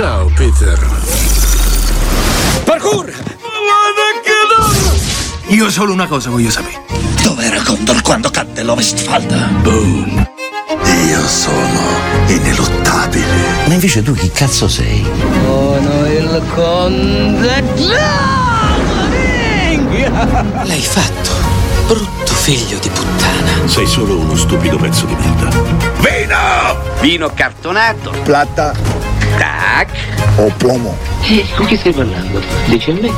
Ciao, Peter. Parkour! Io solo una cosa voglio sapere. Dov'era Condor quando cadde l'Ovestfalda? Boom. Io sono ineluttabile. Ma invece tu chi cazzo sei? Sono il conte L'hai fatto, brutto figlio di puttana. Sei solo uno stupido pezzo di merda. Vino! Vino cartonato. Plata Tac. o plomo? E con chi stai parlando? Dici a me?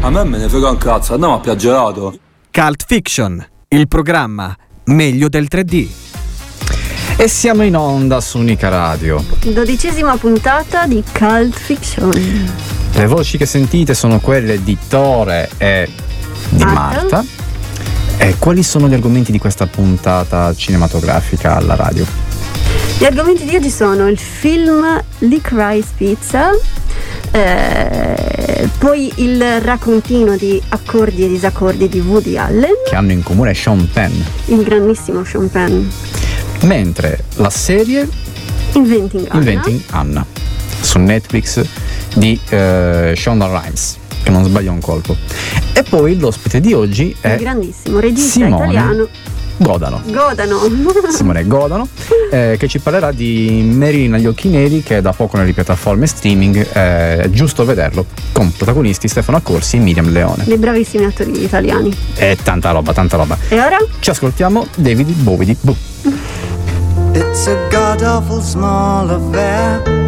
A me me ne frega un cazzo, andiamo a piaggerato. Cult Fiction, il programma meglio del 3D. E siamo in onda su Unica Radio. Dodicesima puntata di Cult Fiction. Le voci che sentite sono quelle di Tore e di Marta. Marta. E quali sono gli argomenti di questa puntata cinematografica alla radio? Gli argomenti di oggi sono il film Licorice Pizza, eh, poi il raccontino di accordi e disaccordi di Woody Allen, Che hanno in comune Sean Penn. il grandissimo Sean Penn, Mentre la serie Inventing Anna, Inventing Anna su Netflix di eh, Shonda Rhimes, che non sbaglia un colpo. E poi l'ospite di oggi il è grandissimo regista Simone italiano Godano. Godano. Simone Godano, eh, che ci parlerà di Marilyn agli occhi neri, che è da poco nelle piattaforme streaming. eh, È giusto vederlo, con protagonisti Stefano Accorsi e Miriam Leone. Dei bravissimi attori italiani. E tanta roba, tanta roba. E ora? Ci ascoltiamo David Bowie di Boo. It's a god awful small affair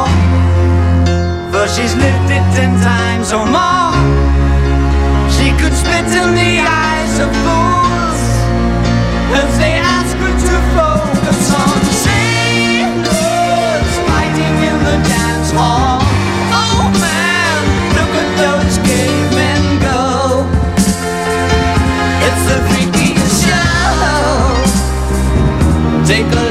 she's lived it ten times or more. She could spit in the eyes of fools as they ask her to focus on sailors fighting in the dance hall. Oh man, look at those cavemen go. It's the freakiest show. Take a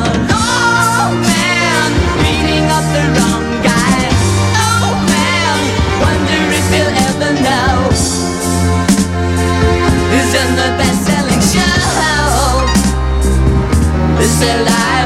alive.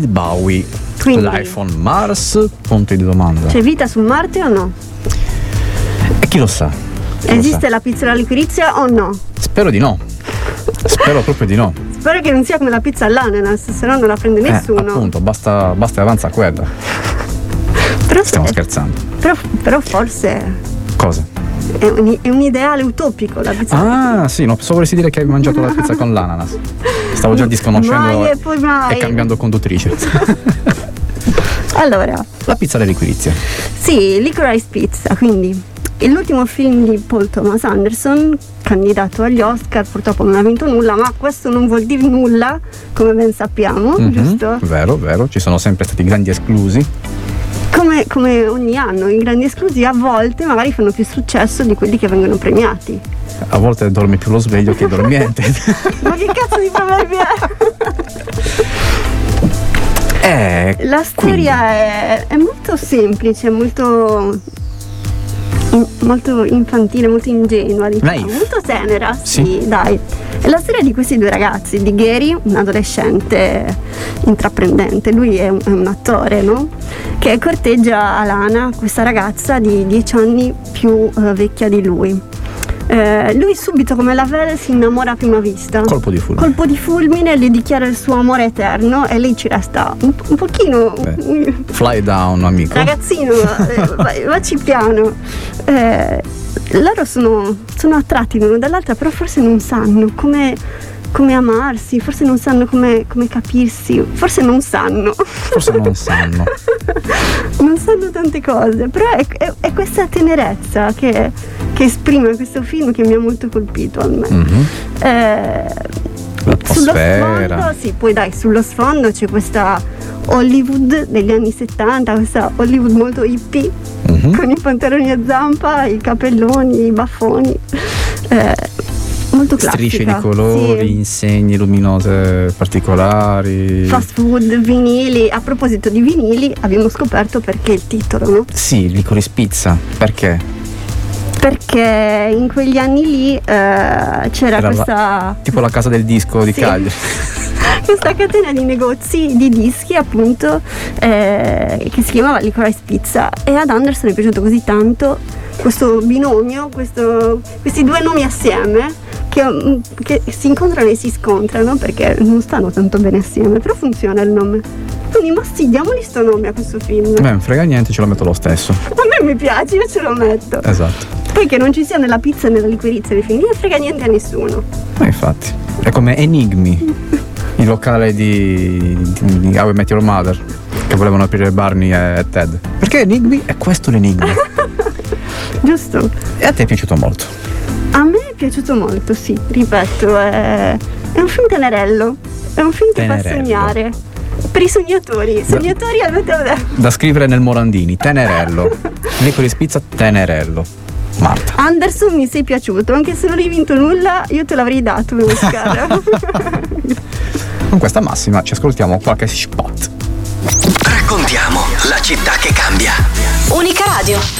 David Bowie. Quindi- Life on Mars? Punto di domanda. C'è vita su Marte o no? E chi lo sa? Chi lo Esiste sa? la pizza alla liquirizia o no? Spero di no. Spero proprio di no. Spero che non sia come la pizza all'ananas, se no non la prende Eh, nessuno. appunto, basta, basta e avanza quella. però, Stiamo se- scherzando. però, però forse Cosa? è un, è un ideale utopico la pizza. Ah, sì, no, pensavo volessi dire che hai mangiato la pizza con l'ananas. Stavo già disconoscendo Mai e poi mai. e cambiando conduttrice. Allora, La pizza alle liquirizia. sì, Licorice Pizza, quindi l'ultimo film di Paul Thomas Anderson, candidato agli Oscar, purtroppo non ha vinto nulla, ma questo non vuol dire nulla, come ben sappiamo, Mhm, giusto? Vero, vero, ci sono sempre stati grandi esclusi. Come, come ogni anno, i grandi esclusi a volte magari fanno più successo di quelli che vengono premiati. A volte dorme più lo sveglio che dormiente. Ma che cazzo di proverbio è? eh, La storia è, è molto semplice, molto, in- molto infantile, molto ingenua, diciamo, molto tenera, sì. Sì. dai. È la storia di questi due ragazzi, di Gary, un adolescente intraprendente, lui è un, è un attore, no? Che corteggia Alana, questa ragazza di 10 anni più eh, vecchia di lui. Eh, lui subito come la vede si innamora a prima vista. colpo di fulmine. Colpo di fulmine le dichiara il suo amore eterno e lei ci resta un, un pochino. Beh. Fly down, amico. Ragazzino, eh, vai- vacci piano. Eh, loro sono, sono attratti l'uno dall'altra, però forse non sanno come, come amarsi, forse non sanno come, come capirsi, forse non sanno. Forse non sanno. non sanno tante cose, però è, è- è questa tenerezza che, che esprime questo film che mi ha molto colpito a me. Mhm. Eh, sullo sfondo, sì, poi dai, sullo sfondo c'è questa Hollywood degli anni 70, questa Hollywood molto hippie, Mhm. con i pantaloni a zampa, i capelloni, i baffoni. Eh, molto classica. Strisce di colori, Sì. insegni luminose particolari. Fast food, vinili. A proposito di vinili, abbiamo scoperto perché il titolo, no? Sì, licorice pizza. Perché? Perché in quegli anni lì eh, c'era Era la- questa, Tipo la casa del disco di Sì. Cagliari. questa catena di negozi di dischi appunto eh, che si chiamava Licorice Pizza e ad Anderson è piaciuto così tanto questo binomio, questo- questi due nomi assieme che, che si incontrano e si scontrano perché non stanno tanto bene assieme, però funziona il nome. Quindi ma sì, diamogli sto nome a questo film. Beh, non frega niente, ce lo metto lo stesso. A me mi piace, io ce lo metto. Esatto. Poi che non ci sia nella pizza e nella liquirizia dei film, non frega niente a nessuno. Ma infatti. È come Enigmi, il locale di, di, di How I Met Your Mother, che volevano aprire Barney e Ted. Perché Enigmi? È questo l'enigma. Giusto? e a te è piaciuto molto. A me è piaciuto molto, sì, ripeto, è, è un film tenerello, è un film che fa Tenerello. sognare. Per i sognatori, sognatori avete... Da scrivere nel Morandini, Tenerello. Licorice Pizza, Tenerello. Marta. Anderson mi sei piaciuto, anche se non hai vinto nulla, io te l'avrei dato un Oscar. Con questa massima ci ascoltiamo qualche spot. Raccontiamo la città che cambia. Unica Radio.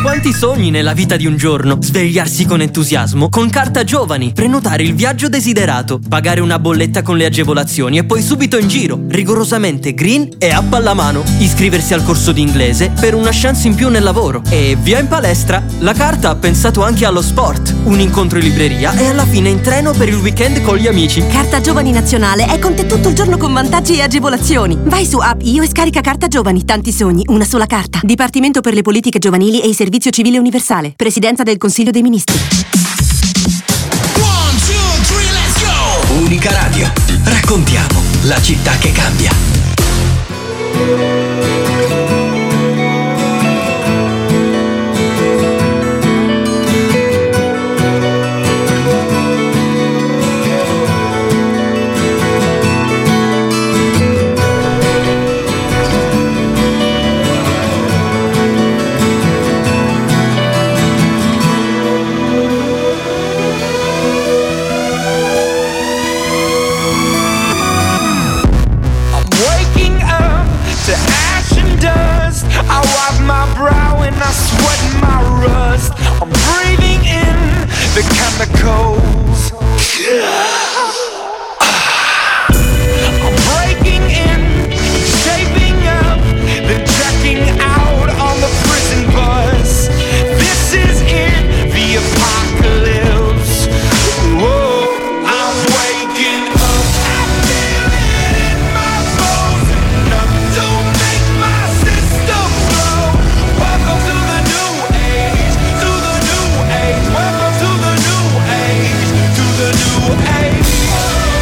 Quanti sogni nella vita di un giorno? Svegliarsi con entusiasmo con Carta Giovani, prenotare il viaggio desiderato, pagare una bolletta con le agevolazioni e poi subito in giro, rigorosamente green e app alla mano, iscriversi al corso di inglese per una chance in più nel lavoro e via in palestra. La carta ha pensato anche allo sport, un incontro in libreria e alla fine in treno per il weekend con gli amici. Carta Giovani Nazionale è con te tutto il giorno con vantaggi e agevolazioni. Vai su App Io e scarica Carta Giovani. Tanti sogni, una sola carta. Dipartimento per le politiche giovanili e il servizio civile universale. Presidenza del Consiglio dei Ministri. Unica Radio. Raccontiamo la città che cambia. The chemicals. oh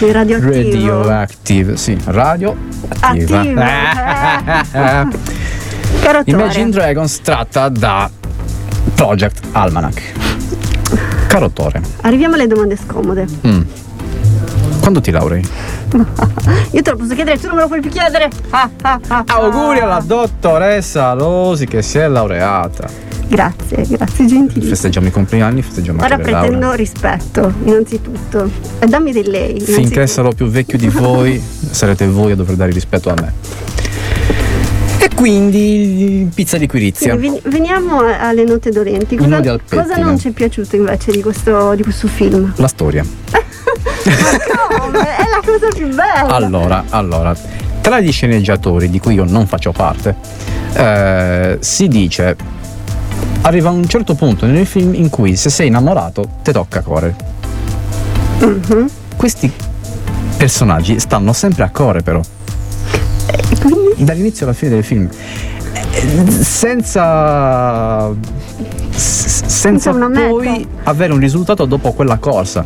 Sì, radioattivo. Radioactive, sì, radio Attivo. attiva. Caro Tore, Imagine Dragons tratta da Project Almanac. Caro Tore, arriviamo alle domande scomode. mm, quando ti laurei? Io te lo posso chiedere, tu non me lo puoi più chiedere. Ah, ah, ah. Auguri alla dottoressa Rosi che si è laureata. Grazie, grazie gentilissimo. Festeggiamo i compleanni, festeggiamo Ora anche lauree. pretendo rispetto, innanzitutto. E dammi del lei. Finché sarò più vecchio di voi, sarete voi a dover dare rispetto a me. E quindi pizza di quirizia. Quindi ven- veniamo alle note dolenti. Cosa, cosa non ci è piaciuto invece di questo, di questo film? La storia. Come? È la cosa più bella. Allora, allora, tra gli sceneggiatori di cui io non faccio parte, eh, si dice arriva un certo punto nel film in cui se sei innamorato ti tocca correre. Mhm. Questi personaggi stanno sempre a correre però. Dall'inizio alla fine del film. Eh, Senza senza poi avere un risultato dopo quella corsa.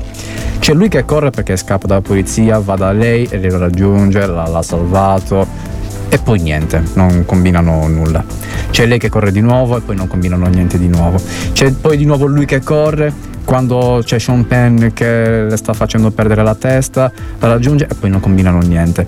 C'è lui che corre perché scappa dalla polizia, va da lei e lo raggiunge, l'ha, l'ha salvato e poi niente, non combinano nulla. C'è lei che corre di nuovo e poi non combinano niente di nuovo. C'è poi di nuovo lui che corre quando c'è Sean Penn che le sta facendo perdere la testa, la raggiunge e poi non combinano niente.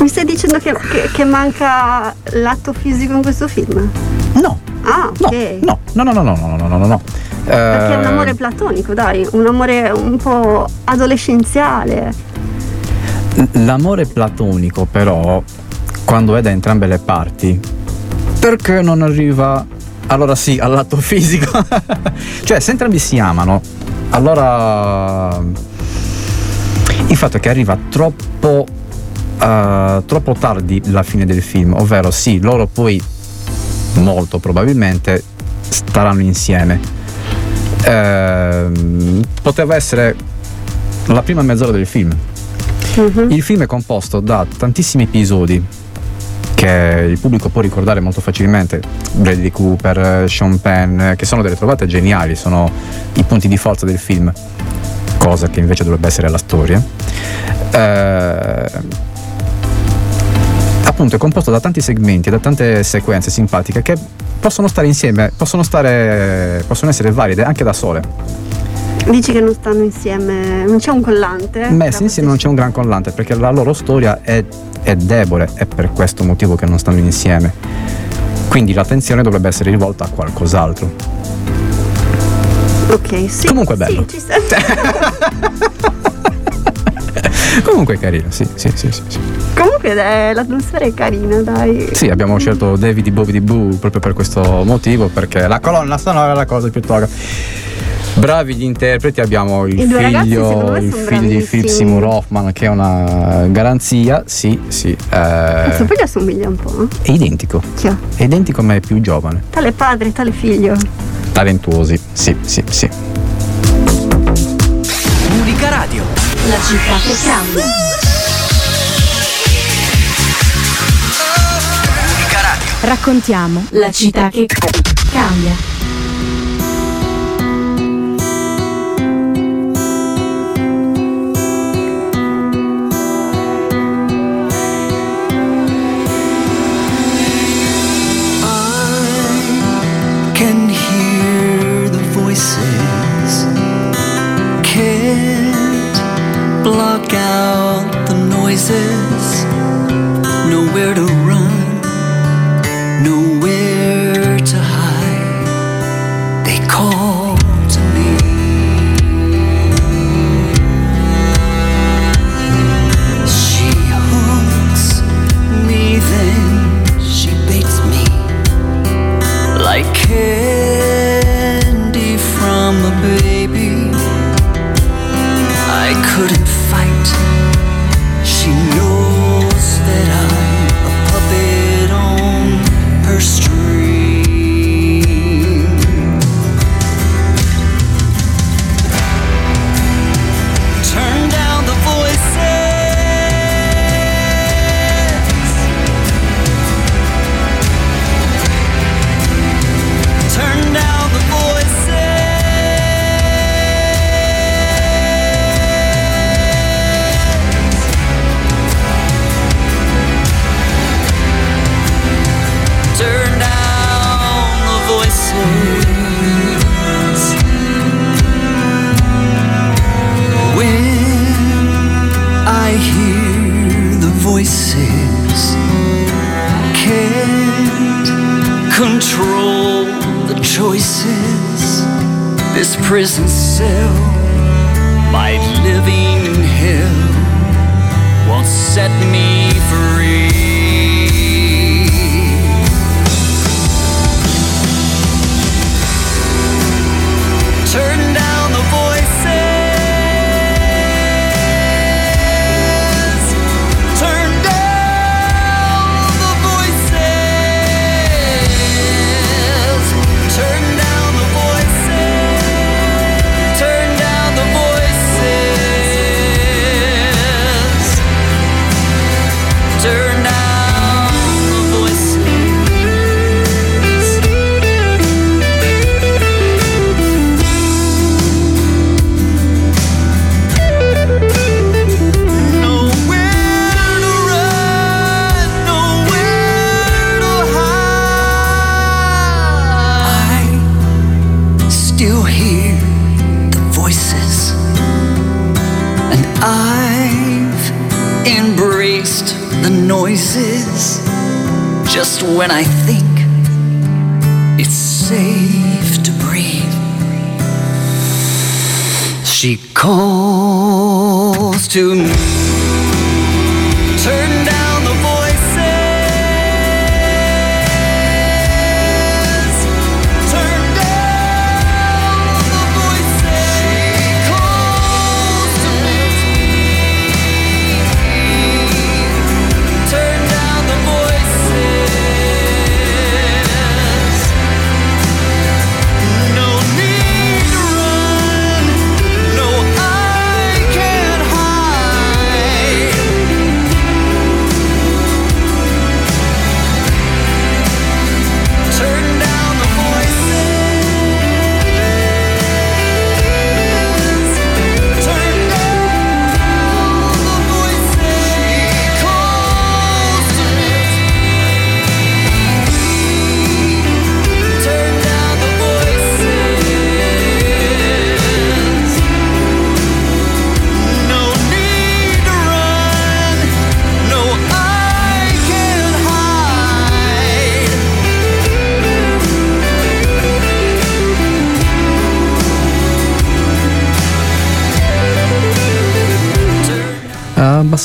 Mi stai dicendo che, che- che manca l'atto fisico in questo film? No. Ah, ok. No, no, no, no, no, no, no, no, no, no. Perché è un Eh, amore platonico, dai, un amore un po' adolescenziale. L'amore platonico però, quando è da entrambe le parti, perché non arriva, allora sì, al lato fisico? cioè, se entrambi si amano, allora il fatto è che arriva troppo, eh, troppo tardi la fine del film, ovvero sì, loro poi molto probabilmente staranno insieme. Ehm, poteva essere la prima mezz'ora del film. Il film è composto da tantissimi episodi che il pubblico può ricordare molto facilmente. Bradley Cooper, Sean Penn, che sono delle trovate geniali, sono i punti di forza del film, cosa che invece dovrebbe essere la storia. Eh, appunto è composto da tanti segmenti, da tante sequenze simpatiche che possono stare insieme, possono, stare, possono essere valide anche da sole. Dici che non stanno insieme, non c'è un collante? Messi insieme non c'è un gran collante perché la loro storia è, è debole, è per questo motivo che non stanno insieme. Quindi l'attenzione dovrebbe essere rivolta a qualcos'altro. Ok, sì. Comunque è bello. Sì, ci. Comunque è carino, sì, sì, sì, sì. sì. Comunque eh, l'atmosfera è carina, dai. Sì, abbiamo scelto David di Bovi di Boo proprio per questo motivo, perché la colonna sonora è la cosa più toga. Bravi gli interpreti, abbiamo il ragazzi, figlio, me, il figlio di. Philip Seymour Hoffman che è una garanzia, sì, sì. Eh, poi gli assomiglia un po'. eh. è identico. Chi è? È identico ma è più giovane. Tale padre, tale figlio. Talentuosi, sì, sì, sì. Unica Radio. La città che cambia. Unica Radio. Raccontiamo la città che cambia. Set me free.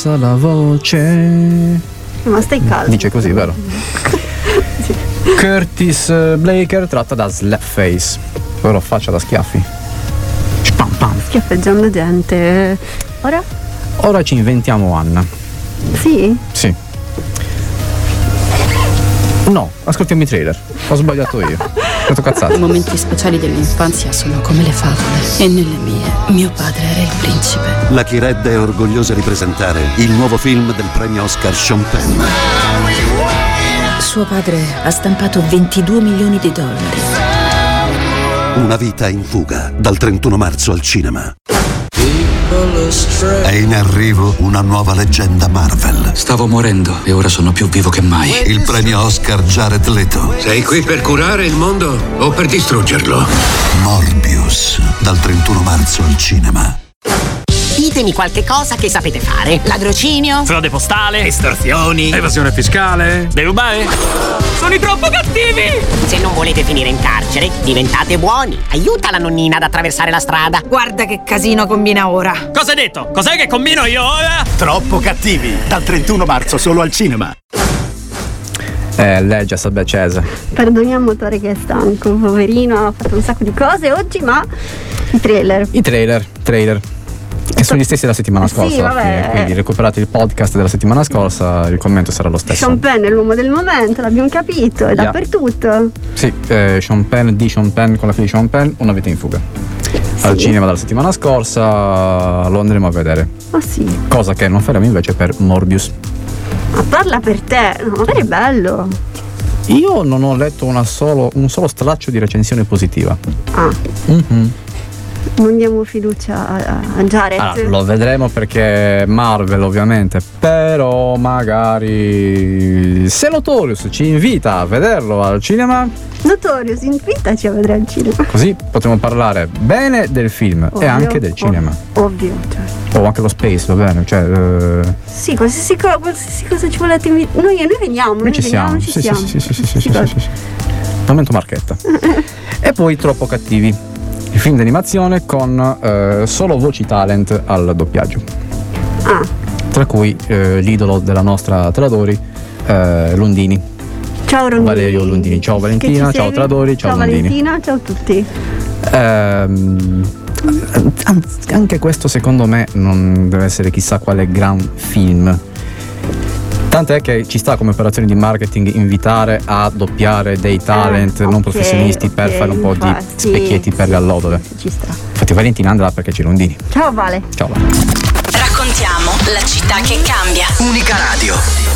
Passa la voce. Ma stai calmo. Dice così, vero? Curtis Blaker tratta da Slapface. Però faccia da schiaffi. Spam pam. Schiaffeggiando gente. Ora? Ora ci inventiamo Anna. Sì? Sì. No, ascoltiamo i trailer. Ho sbagliato io. Ho detto I cazzate. momenti speciali dell'infanzia sono come le favole. E nelle mie, mio padre era il principe. La Chired è orgogliosa di presentare il nuovo film del premio Oscar Sean Penn. Suo padre ha stampato 22 milioni di dollari. Una vita in fuga dal 31 marzo al cinema. È in arrivo una nuova leggenda Marvel. Stavo morendo e ora sono più vivo che mai. Il premio Oscar Jared Leto. Sei qui per curare il mondo o per distruggerlo? Morbius. Dal 31 marzo al cinema. Ditemi qualche cosa che sapete fare. Ladrocinio? Frode postale? Estorsioni? Evasione fiscale? Derubare? Sono i troppo cattivi! Se non volete finire in carcere, diventate buoni. Aiuta la nonnina ad attraversare la strada. Guarda che casino combina ora. Cosa hai detto? Cos'è che combino io ora? Troppo cattivi. Dal 31 marzo solo al cinema. Eh, legge a Sabecese. Perdoniamo Tore che è stanco, poverino, ha fatto un sacco di cose oggi, ma i trailer. I trailer, trailer. E sono gli stessi della settimana sì, scorsa. alla vabbè. quindi recuperate il podcast della settimana scorsa, il commento sarà lo stesso. Sean Penn è l'uomo del momento, l'abbiamo capito, è Yeah. dappertutto. Sì, eh, Sean Penn di Sean Penn con la fine di Sean Penn, una vita in fuga. Al cinema dalla settimana scorsa lo andremo a vedere. Ma sì, Cosa che non faremo invece per Morbius. ma parla per te, no, magari è bello. Io non ho letto una solo- un solo straccio di recensione positiva. Ah, Mhm. Non diamo fiducia a, a Jared. Ah, lo vedremo perché Marvel ovviamente, però magari se Notorious ci invita a vederlo al cinema, Notorious, invitaci a vedere al cinema. così potremo parlare bene del film e Ovvio, anche del cinema. Ovvio, cioè. O anche lo space, va bene? Cioè, eh, Sì, qualsiasi, co- qualsiasi cosa ci volete invitare. Noi, noi veniamo, noi, noi ci veniamo, siamo. ci Sì, sì, siamo. sì, sì, sì, sì, sì, sì, sì, sì. Momento marchetta. e poi Troppo cattivi. Il film d'animazione con eh, solo voci talent al doppiaggio. Ah, Tra cui eh, l'idolo della nostra Tradori, eh, Lundini. ciao Rondini. Valerio Lundini. Ciao Valentina, ci ciao? Tradori, ciao, Lundini. Valentina, ciao a tutti. Ehm, an- anche questo secondo me non deve essere chissà quale gran film. Tant'è che ci sta come operazione di marketing invitare a doppiare dei talent non ok, professionisti per ok, fare un po' di infatti. specchietti per le allodole. Ci sta. Infatti Valentina andrà perché c'è Lundini. Ciao Vale. Ciao Vale. Raccontiamo la città che cambia. Unica Radio.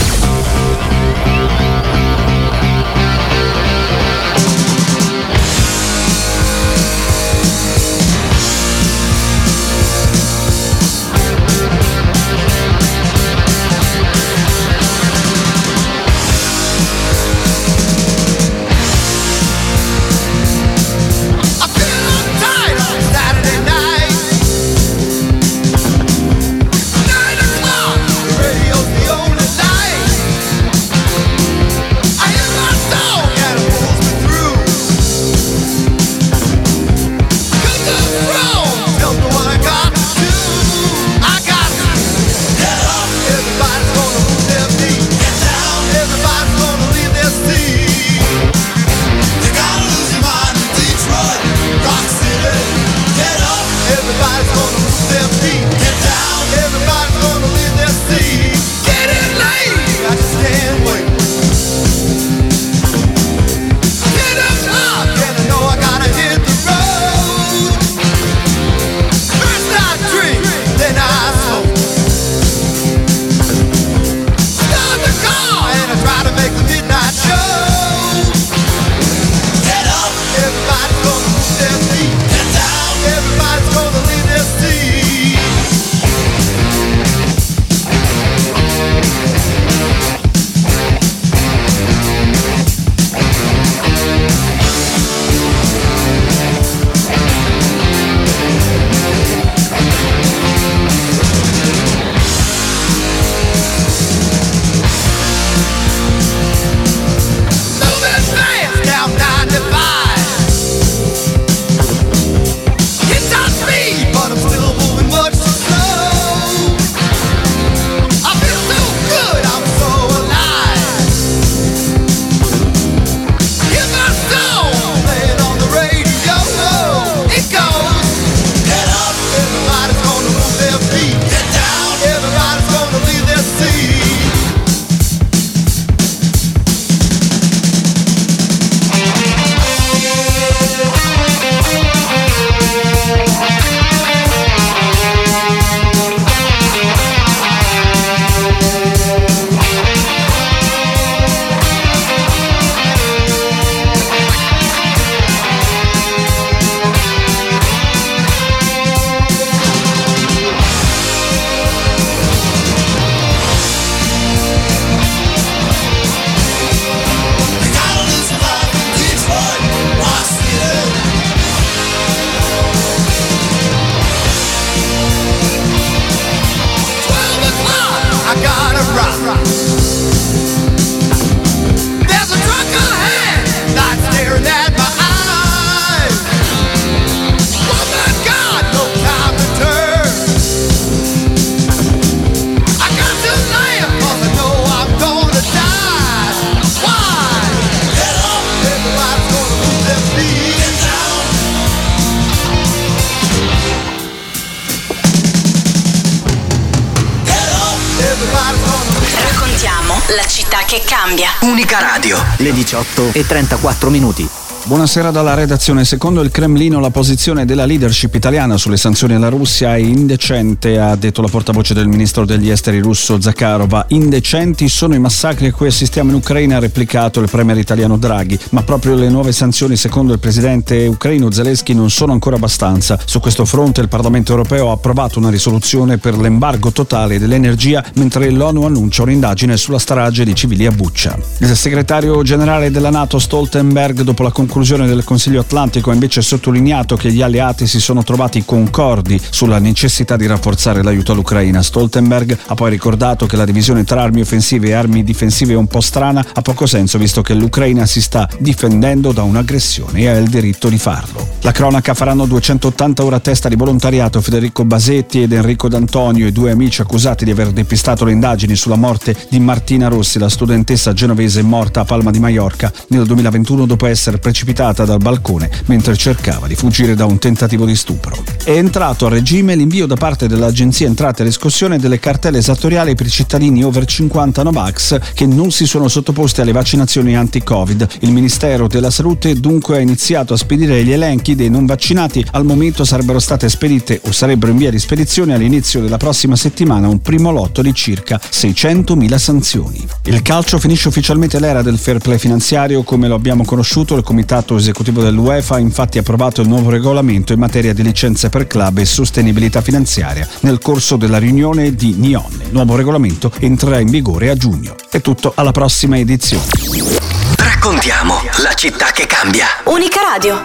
18 E 34 minuti. Buonasera dalla redazione. Secondo il Cremlino la posizione della leadership italiana sulle sanzioni alla Russia è indecente, ha detto la portavoce del ministro degli esteri russo Zakharova. Indecenti sono i massacri a cui assistiamo in Ucraina, ha replicato il premier italiano Draghi, ma proprio le nuove sanzioni secondo il presidente ucraino Zelensky non sono ancora abbastanza. Su questo fronte il Parlamento europeo ha approvato una risoluzione per l'embargo totale dell'energia, mentre l'ONU annuncia un'indagine sulla strage di civili a Buccia. Il segretario generale della NATO Stoltenberg dopo la conclusione del Consiglio Atlantico ha invece sottolineato che gli alleati si sono trovati concordi sulla necessità di rafforzare l'aiuto all'Ucraina. Stoltenberg ha poi ricordato che la divisione tra armi offensive e armi difensive è un po' strana, ha poco senso visto che l'Ucraina si sta difendendo da un'aggressione e ha il diritto di farlo. La cronaca faranno 280 ore a testa di volontariato Federico Basetti ed Enrico D'Antonio, i due amici accusati di aver depistato le indagini sulla morte di Martina Rossi, la studentessa genovese morta a Palma di Maiorca nel 2021 dopo essere precipitata dal balcone mentre cercava di fuggire da un tentativo di stupro. È entrato a regime l'invio da parte dell'Agenzia Entrate e Riscossione delle cartelle esattoriali per i cittadini over 50 Novax che non si sono sottoposti alle vaccinazioni anti-Covid. Il Ministero della Salute dunque ha iniziato a spedire gli elenchi dei non vaccinati. Al momento sarebbero state spedite o sarebbero in via di spedizione all'inizio della prossima settimana un primo lotto di circa 600.000 sanzioni. Il calcio finisce ufficialmente l'era del fair play finanziario come lo abbiamo conosciuto. Il comitato esecutivo dell'UEFA ha infatti approvato il nuovo regolamento in materia di licenze per club e sostenibilità finanziaria nel corso della riunione di Nyon. Il nuovo regolamento entrerà in vigore a giugno. È tutto, alla prossima edizione. Raccontiamo la città che cambia. Unica Radio.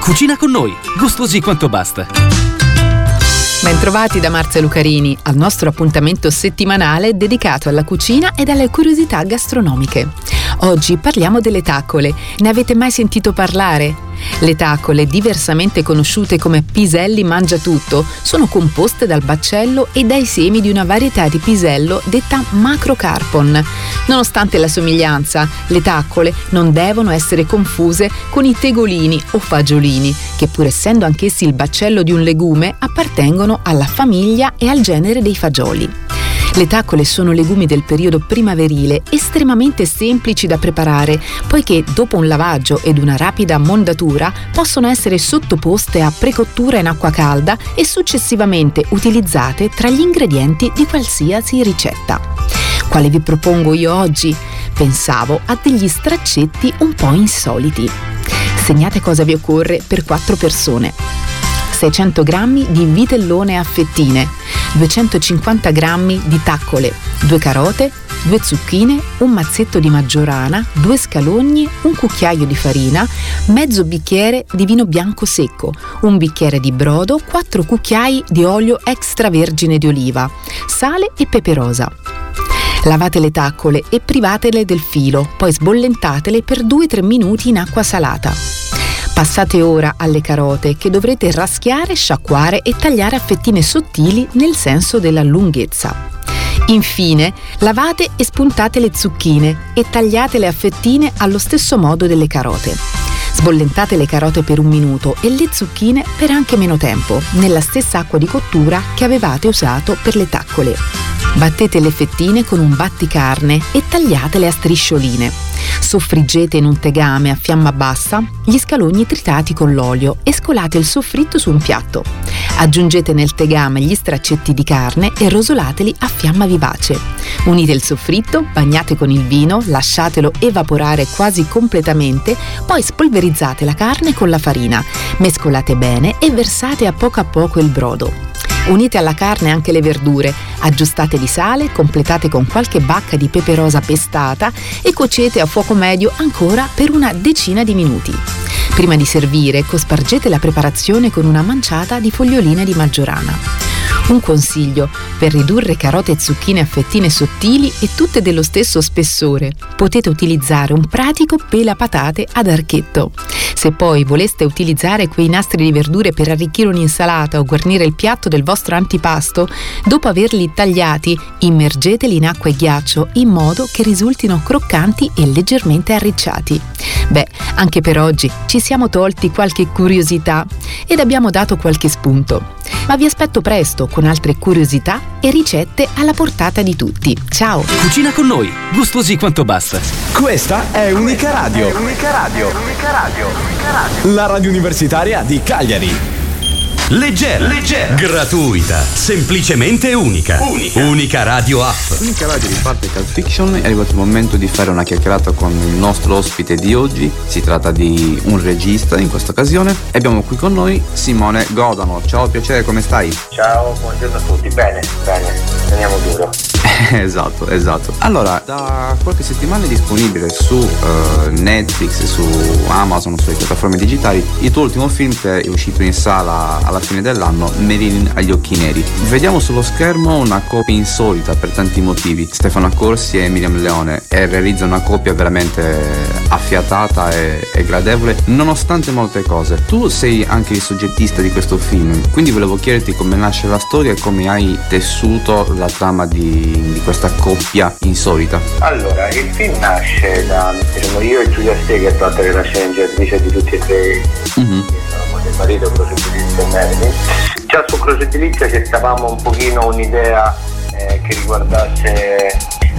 Cucina con noi, gustosi quanto basta. Bentrovati da Marzia Lucarini al nostro appuntamento settimanale dedicato alla cucina e alle curiosità gastronomiche. Oggi parliamo delle taccole. Ne avete mai sentito parlare? Le taccole, diversamente conosciute come piselli mangiatutto, sono composte dal baccello e dai semi di una varietà di pisello detta macrocarpon. Nonostante la somiglianza, le taccole non devono essere confuse con i tegolini o fagiolini, che pur essendo anch'essi il baccello di un legume, appartengono alla famiglia e al genere dei fagioli. Le taccole sono legumi del periodo primaverile, estremamente semplici da preparare, poiché dopo un lavaggio ed una rapida mondatura possono essere sottoposte a precottura in acqua calda e successivamente utilizzate tra gli ingredienti di qualsiasi ricetta. Quale vi propongo io oggi? Pensavo a degli straccetti un po' insoliti. Segnate cosa vi occorre per 4 persone. 600 g di vitellone a fettine, 250 g di taccole, 2 carote, 2 zucchine, un mazzetto di maggiorana, 2 scalogni, un cucchiaio di farina, mezzo bicchiere di vino bianco secco, un bicchiere di brodo, 4 cucchiai di olio extravergine di oliva, sale e pepe rosa. Lavate le taccole e privatele del filo, poi sbollentatele per 2-3 minuti in acqua salata. Passate ora alle carote che dovrete raschiare, sciacquare e tagliare a fettine sottili nel senso della lunghezza. Infine, lavate e spuntate le zucchine e tagliatele a fettine allo stesso modo delle carote. Sbollentate le carote per un minuto e le zucchine per anche meno tempo, nella stessa acqua di cottura che avevate usato per le taccole. Battete le fettine con un batticarne e tagliatele a striscioline. Soffriggete in un tegame a fiamma bassa gli scalogni tritati con l'olio e scolate il soffritto su un piatto. Aggiungete nel tegame gli straccetti di carne e rosolateli a fiamma vivace. Unite il soffritto, bagnate con il vino, lasciatelo evaporare quasi completamente, poi spolverizzate la carne con la farina, mescolate bene e versate a poco a poco il brodo. Unite alla carne anche le verdure, aggiustate di sale, completate con qualche bacca di pepe rosa pestata e cuocete a fuoco medio ancora per una decina di minuti. Prima di servire, cospargete la preparazione con una manciata di foglioline di maggiorana. Un consiglio per ridurre carote e zucchine a fettine sottili e tutte dello stesso spessore. Potete utilizzare un pratico pelapatate ad archetto. Se poi voleste utilizzare quei nastri di verdure per arricchire un'insalata o guarnire il piatto del vostro antipasto, dopo averli tagliati, immergeteli in acqua e ghiaccio in modo che risultino croccanti e leggermente arricciati. Beh, anche per oggi ci siamo tolti qualche curiosità ed abbiamo dato qualche spunto. Ma vi aspetto presto con altre curiosità e ricette alla portata di tutti. Ciao! Cucina con noi, gustosi quanto basta. Questa è Unica Radio. Unica Radio. Unica Radio. Unica Radio. La radio universitaria di Cagliari. Leggera, leggera, gratuita, semplicemente unica. Unica. Unica Radio App. Unica radio di parte Cult Fiction è arrivato il momento di fare una chiacchierata con il nostro ospite di oggi. Si tratta di un regista in questa occasione e abbiamo qui con noi Simone Godano. Ciao, piacere, come stai? Ciao, buongiorno a tutti. Bene, bene, teniamo duro. esatto, esatto. Allora, da qualche settimana è disponibile su eh, Netflix, su Amazon, sulle piattaforme digitali, il tuo ultimo film che è uscito in sala alla fine dell'anno, Marilyn agli occhi neri. Vediamo sullo schermo una coppia insolita per tanti motivi, Stefano Accorsi e Miriam Leone, e realizza una coppia veramente affiatata e, e gradevole, nonostante molte cose. Tu sei anche il soggettista di questo film, quindi volevo chiederti come nasce la storia e come hai tessuto la trama di, di questa coppia insolita. Allora, il film nasce da diciamo, io e Giulia l'altro che è la sceneggiatrice di tutti e tre Mhm. del marito Croce Edilizia e Marilyn. Già su Croce Edilizia cercavamo un pochino un'idea eh, che riguardasse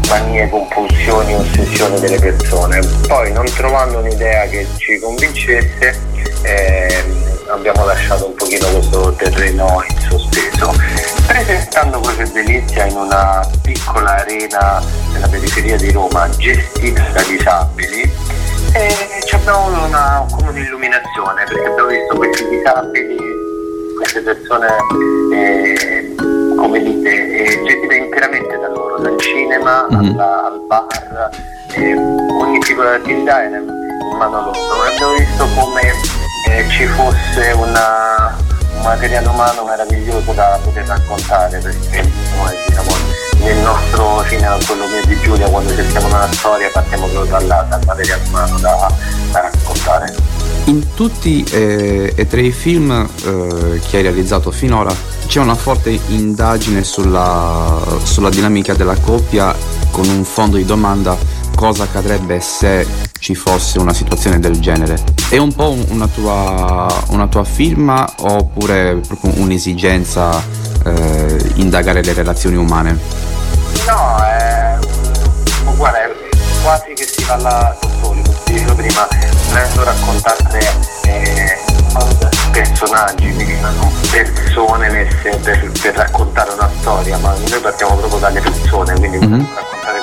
manie, compulsioni, ossessioni delle persone. Poi non trovando un'idea che ci convincesse ehm, abbiamo lasciato un pochino questo terreno in sospeso. Presentando Croce Delizia in una piccola arena nella periferia di Roma gestita da disabili e ci abbiamo avuto una, come un'illuminazione perché abbiamo visto questi disabili, queste persone eh, come dite, eh, gestite interamente da loro, dal cinema alla- al bar, eh, ogni tipo di attività era in mano loro. E abbiamo visto come eh, ci fosse una, un materiale umano meraviglioso da poter raccontare perché noi diciamo nel nostro cinema, quello mio di Giulia, quando cerchiamo una storia partiamo proprio da là, dal materiale umano da, da raccontare. In tutti eh, e tre i film eh, che hai realizzato finora c'è una forte indagine sulla, sulla dinamica della coppia con un fondo di domanda cosa accadrebbe se ci fosse una situazione del genere. È un po' un- una tua, una tua firma oppure proprio un'esigenza eh, indagare le relazioni umane? No, è guarda, è quasi che si va là da soli, come dicevo prima, volendo raccontare eh, personaggi, quindi non persone messe per, per raccontare una storia, ma noi partiamo proprio dalle persone, quindi raccontare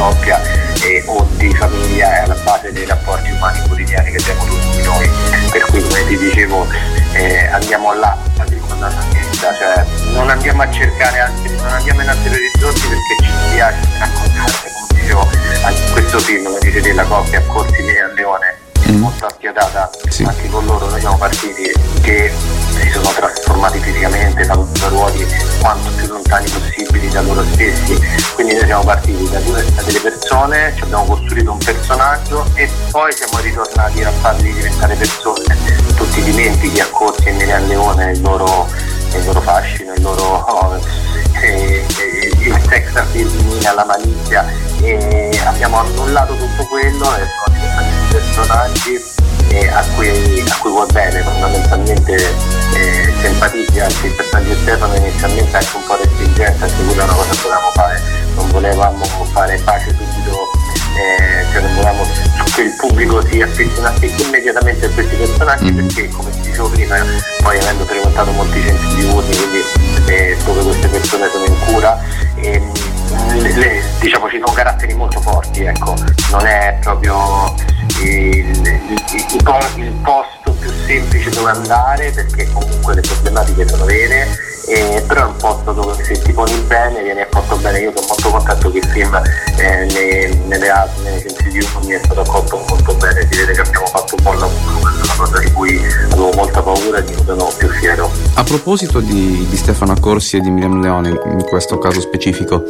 coppia e, o di famiglia è alla base dei rapporti umani quotidiani che abbiamo tutti noi. Per cui come ti dicevo eh, andiamo là cioè non andiamo a cercare altri, non andiamo in altri orizzonti perché ci piace raccontare, come dicevo, questo film, come dice della coppia Corsi e È molto affiatata anche con loro, noi siamo partiti che si sono trasformati fisicamente, fanno due ruoli quanto più lontani possibili da loro stessi, quindi noi siamo partiti da, due, da delle persone, ci abbiamo costruito un personaggio e poi siamo ritornati a farli diventare persone, tutti dimentichi a Corsi e Miriam Leone il loro, il loro fascino, il loro oh, eh, eh, il sex appeal, la malizia e abbiamo annullato tutto quello e sono diventati personaggi eh, a, cui, a cui vuoi bene, fondamentalmente eh, simpatizzi, anzi il personaggio Stefano inizialmente anche un po' respingente, anche quella è una cosa che volevamo fare, non volevamo fare pace subito, eh, cioè non volevamo che il pubblico si affezionasse immediatamente a questi personaggi perché come ti dicevo prima, poi avendo frequentato molti centri di urni, quindi eh, dove queste persone sono in cura, ehm, le- le- diciamo ci sono caratteri molto forti, ecco, non è proprio il, il- il il posto più semplice dove andare perché comunque le problematiche sono vere, eh, però è un posto dove se ti poni bene vieni accolto bene. Io sono molto contento che il film eh, nei- nelle altre, nei centri di urni è stato accolto molto bene, si vede che abbiamo fatto un buon lavoro, questa è una cosa di cui avevo molta paura e di cui sono più fiero. A proposito di, di Stefano Accorsi e di Miriam Leone, in questo caso specifico,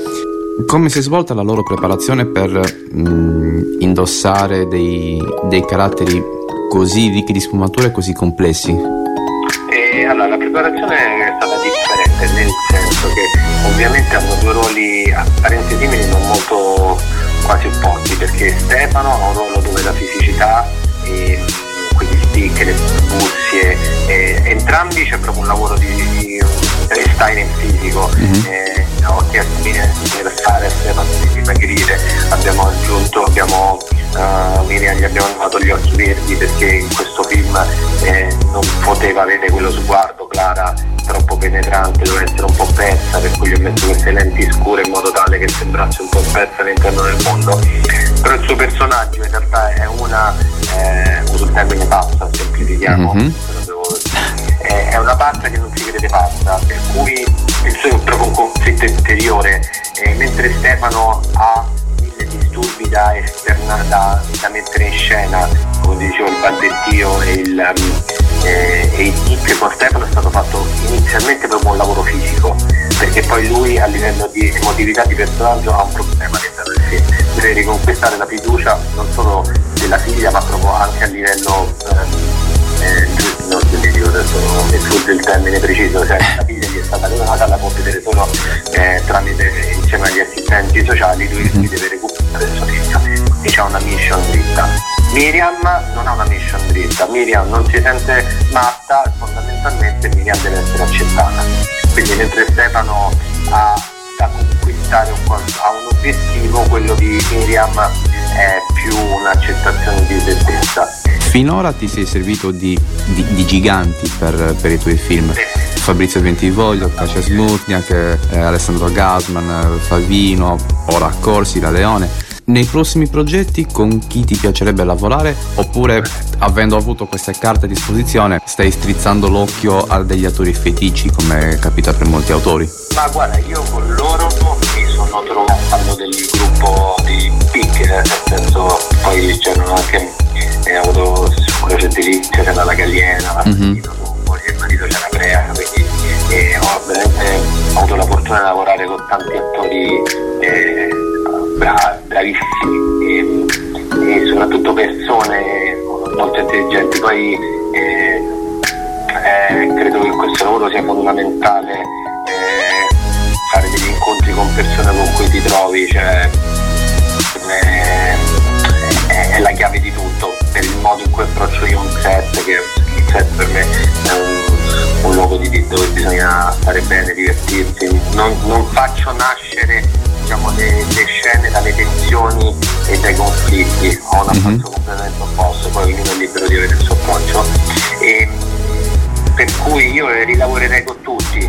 come si è svolta la loro preparazione per mm, indossare dei, dei caratteri così ricchi di sfumature e così complessi? E allora la preparazione è stata differente nel senso che ovviamente hanno due ruoli apparenti simili non molto quasi opposti perché Stefano ha un ruolo dove la fisicità e quindi click, le buzie, eh, entrambi c'è proprio un lavoro di, di styling fisico. Eh, ho chiesto di fare di dimagrire, abbiamo aggiunto, abbiamo uh, Miriam gli abbiamo dato gli occhi verdi perché in questo film eh, non poteva avere quello sguardo Clara troppo penetrante, doveva essere un po' persa, per cui gli ho messo queste lenti scure in modo tale che sembrasse un po' persa all'interno del mondo. Però il suo personaggio in realtà è una, eh, uso il termine pazza, semplifichiamo, Mhm. È una pazza che non si crede pazza, per cui il suo è proprio un conflitto interiore, e mentre Stefano ha mille disturbi da, esterna, da, da mettere in scena, come dicevo il balbettio e il, eh, tip con Stefano è stato fatto inizialmente proprio un lavoro fisico, perché poi lui a livello di emotività di personaggio ha un problema all'interno del film, deve riconquistare la fiducia non solo della figlia ma proprio anche a livello ehm, eh, non so se dico adesso mi sfugge il termine preciso, cioè la figlia gli è stata donata, la può vedere solo eh, tramite insieme agli assistenti sociali, lui si deve recuperare il suo figlio. Quindi c'è una mission dritta. Miriam non ha una mission dritta, Miriam non si sente matta, fondamentalmente Miriam deve essere accettata. Quindi mentre Stefano ha da conquistare un, ha un obiettivo, quello di Miriam è più un'accettazione di se stessa. Finora ti sei servito di, di- di giganti per, per i tuoi film. Fabrizio Bentivoglio, Kasia Smutniak, eh, Alessandro Gasman, eh, Favino, ora Corsi, La Leone. Nei prossimi progetti con chi ti piacerebbe lavorare? Oppure, avendo avuto queste carte a disposizione, stai strizzando l'occhio a degli attori fetici, come capita per molti autori? Ma guarda, io con loro sono trovato, parlo del gruppo di PIC, nel senso poi c'erano anche, eh, ho avuto c'è lì, c'era la Galliena, la Mhm. moglie e il marito c'era Brea, quindi eh, ho veramente avuto la fortuna di lavorare con tanti attori eh, bra- bravissimi e, e soprattutto persone molto intelligenti. Poi eh, eh, credo che questo lavoro sia fondamentale eh, fare degli incontri con persone con cui ti trovi, cioè eh, è, è la chiave di tutto per il modo in cui approccio io un set, che il set per me è un, un luogo di, dove bisogna stare bene, divertirsi. Non, non faccio nascere diciamo, le, le scene dalle tensioni e dai conflitti, ho un approccio completamente opposto, poi ognuno è libero di avere il suo approccio. E, per cui io rilavorerei con tutti,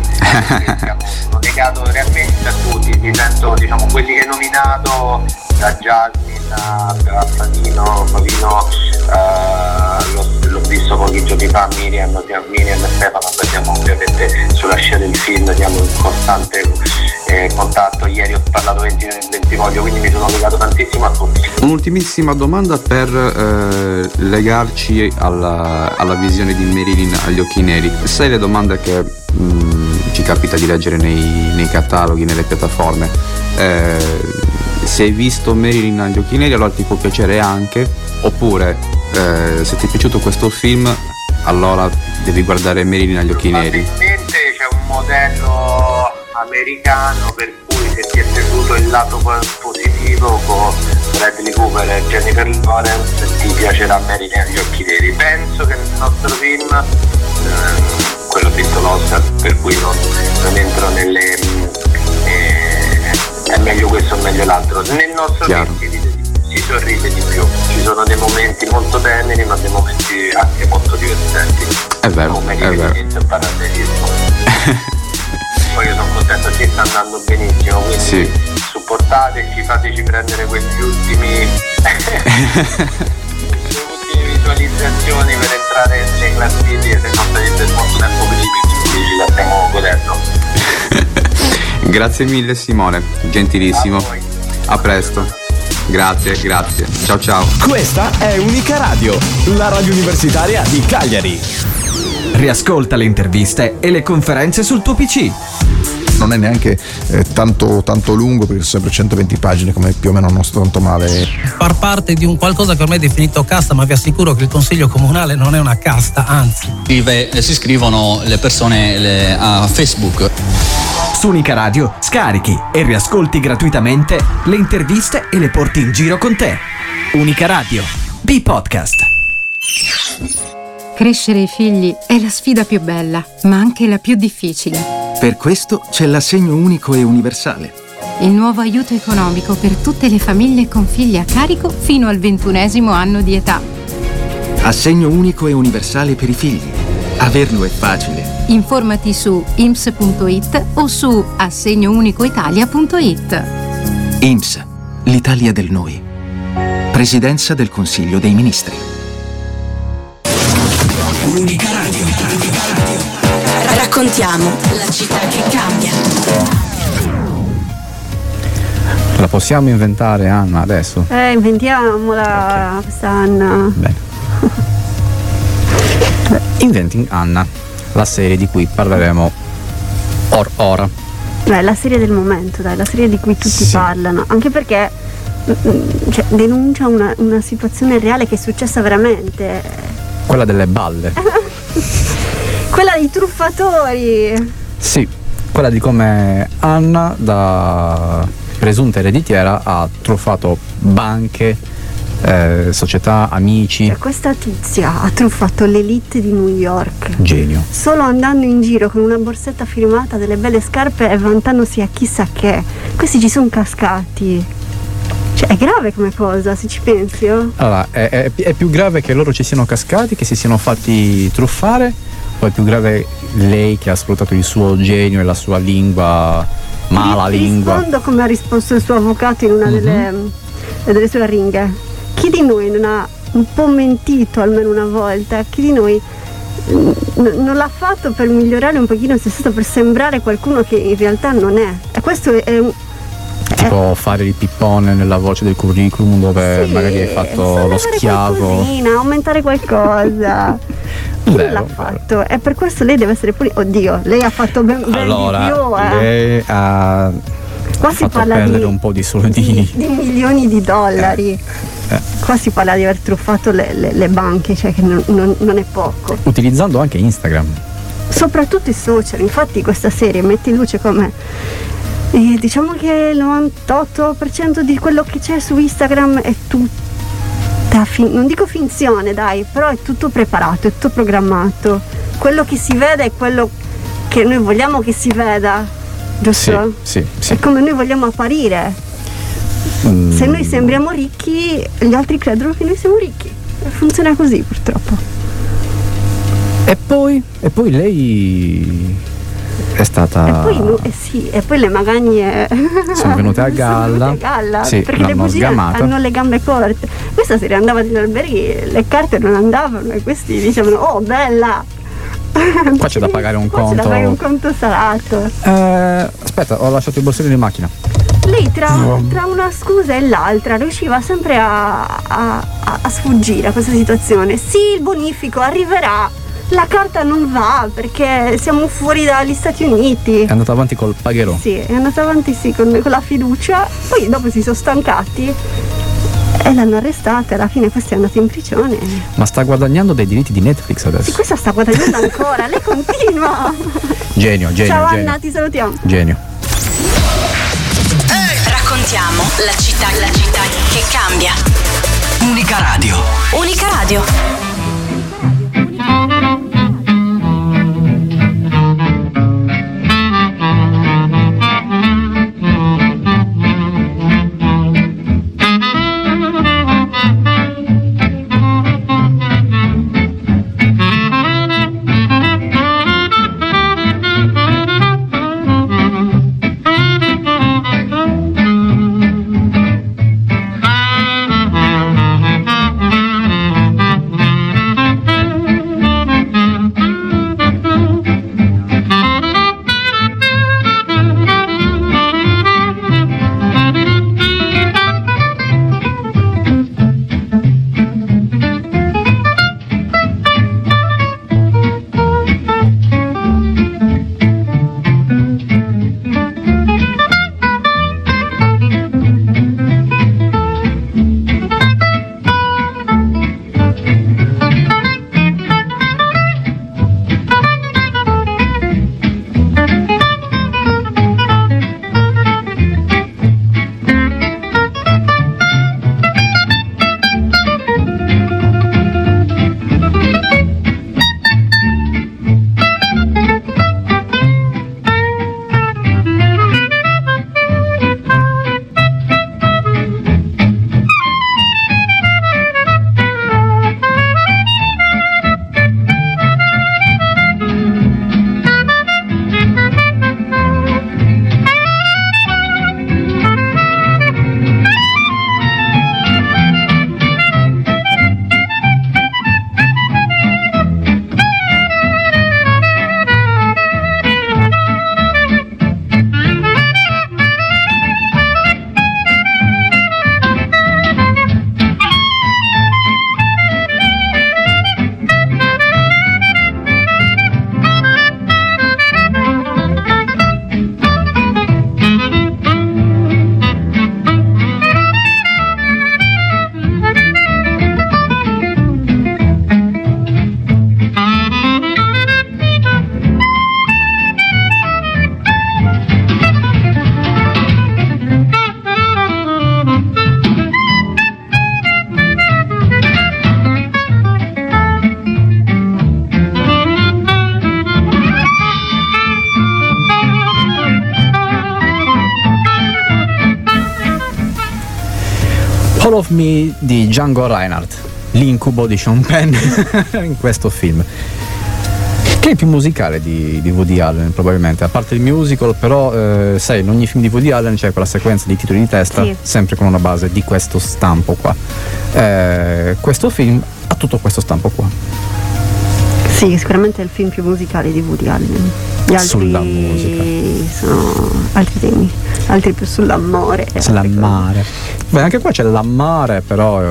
sono legato realmente a tutti, mi sento diciamo quelli che hai nominato, da Jasmine a, a Favino, Favino eh, l'ho, l'ho visto pochi giorni fa, Miriam, Miriam e Stefano, poi siamo ovviamente sulla scia del film, siamo in costante eh, contatto, ieri ho parlato 20 20 voglio, quindi mi sono legato tantissimo a tutti. Un'ultimissima domanda per eh, legarci alla, alla visione di Marilyn agli occhi neri. Sai le domande che mm, ci capita di leggere nei, nei cataloghi, nelle piattaforme? Eh, se hai visto Marilyn agli occhi neri allora ti può piacere anche, oppure eh, se ti è piaciuto questo film allora devi guardare Marilyn agli occhi neri. C'è un modello americano per cui se ti è piaciuto il lato po- positivo con Bradley Cooper e Jennifer Lawrence ti piacerà Marilyn agli occhi neri. Penso che nel nostro film, ehm, quello l'Oscar, per cui non, non entro nelle... eh, è meglio questo o meglio l'altro. Nel nostro film si, sorride di più, ci sono dei momenti molto teneri ma dei momenti anche molto divertenti È vero, come è vero. e parallelismo. Poi io sono contento che sta andando benissimo, quindi Sì. supportateci, fateci prendere quegli ultimi visualizzazioni per entrare nelle classifiche, se non sarebbe molto tempo per i quindi ci la stiamo godendo. Grazie mille Simone, gentilissimo. A presto. Grazie, grazie. Ciao ciao. Questa è Unica Radio, la radio universitaria di Cagliari. Riascolta le interviste e le conferenze sul tuo PC. Non è neanche eh, tanto, tanto lungo perché sono sempre 120 pagine come più o meno non sto tanto male far parte di un qualcosa che ormai è definito casta, ma vi assicuro che il consiglio comunale non è una casta, anzi. Scrive- eh, si iscrivono le persone le- a Facebook. Su Unica Radio scarichi e riascolti gratuitamente le interviste e le porti in giro con te. Unica Radio, B-Podcast. Crescere i figli è la sfida più bella, ma anche la più difficile. Per questo c'è l'assegno unico e universale. Il nuovo aiuto economico per tutte le famiglie con figli a carico fino al ventunesimo anno di età. Assegno unico e universale per i figli. Averlo è facile. Informati su ims.it o su assegnounicoitalia.it. IMSS, l'Italia del noi. Presidenza del Consiglio dei Ministri. Unica radio. Raccontiamo la città che cambia. La possiamo inventare Anna adesso? Eh, inventiamola questa Anna. Inventing Anna, la serie di cui parleremo or ora. Beh, la serie del momento, dai, la serie di cui tutti parlano. Anche perché mm, mm, cioè, denuncia una, una situazione reale che è successa veramente. Quella delle balle. Quella dei truffatori. Sì, quella di come Anna da presunta ereditiera ha truffato banche, eh, società, amici. Cioè, questa tizia ha truffato l'elite di New York. Genio. Solo andando in giro con una borsetta firmata, delle belle scarpe e vantandosi a chissà che. Questi ci sono cascati. Cioè, è grave come cosa, se ci pensi. oh. Allora, è, è- è più grave che loro ci siano cascati, che si siano fatti truffare, o è più grave lei che ha sfruttato il suo genio e la sua lingua, mala lingua? Rispondo come ha risposto il suo avvocato in una Mhm. delle, delle sue ringhe. Chi di noi non ha un po' mentito almeno una volta? Chi di noi mm, non l'ha fatto per migliorare un pochino se stesso, per sembrare qualcuno che in realtà non è? E questo è un, Tipo fare il pippone nella voce del curriculum dove magari hai fatto lo schiavo. qualcosina, aumentare qualcosa. Vero, l'ha fatto? E per questo lei deve essere punita. Oddio, lei ha fatto ben, ben di più, Allora, eh. lei ha Qua si parla perdere di- un po' di soldini. di milioni di dollari. Eh. Qua si parla di aver truffato le, le- le banche, cioè che non, non- non è poco. Utilizzando anche Instagram. Soprattutto i social, infatti questa serie mette in luce come eh, diciamo che il 98% di quello che c'è su Instagram è tutta, fin- non dico finzione dai, però è tutto preparato, è tutto programmato. Quello che si vede è quello che noi vogliamo che si veda, giusto? Sì, sì, È come noi vogliamo apparire. Mm, Se noi sembriamo ricchi, gli altri credono che noi siamo ricchi. Funziona così purtroppo. E poi, e poi lei è stata. E poi, eh sì, e poi le magagne Sono venute a galla. venute a galla, Sì, perché le bugie sgamata. hanno le gambe corte. Questa sera andava negli alberghi, le carte non andavano e questi dicevano oh bella! Qua c'è da pagare un Qua c'è da fare un conto. conto salato. Eh, aspetta, ho lasciato il borsino in macchina. Lei tra, tra una scusa e l'altra riusciva sempre a, a- a- a sfuggire a questa situazione. Sì, il bonifico arriverà, la carta non va perché siamo fuori dagli Stati Uniti. È andato avanti col pagherò. Sì, è andata avanti sì, con, con la fiducia, poi dopo si sono stancati e l'hanno arrestata e alla fine questa è andata in prigione. Ma sta guadagnando dei diritti di Netflix Sì, adesso. questa sta guadagnando ancora, lei continua. Genio, genio, Ciao genio. Anna, ti salutiamo. Genio. Raccontiamo la città, la città che cambia. Unica radio. Unica radio. Me di Django Reinhardt, l'incubo di Sean Penn in questo film. Che è il più musicale di, di Woody Allen, probabilmente, a parte il musical, però eh, sai, in ogni film di Woody Allen c'è quella sequenza di titoli di testa, Sì. sempre con una base di questo stampo qua. Eh, questo film ha tutto questo stampo qua. Sì, sicuramente è il film più musicale di Woody Allen. Gli altri Sulla musica. sono altri temi, altri più sull'amore. Sull'amare. Beh, anche qua c'è l'amare, però eh,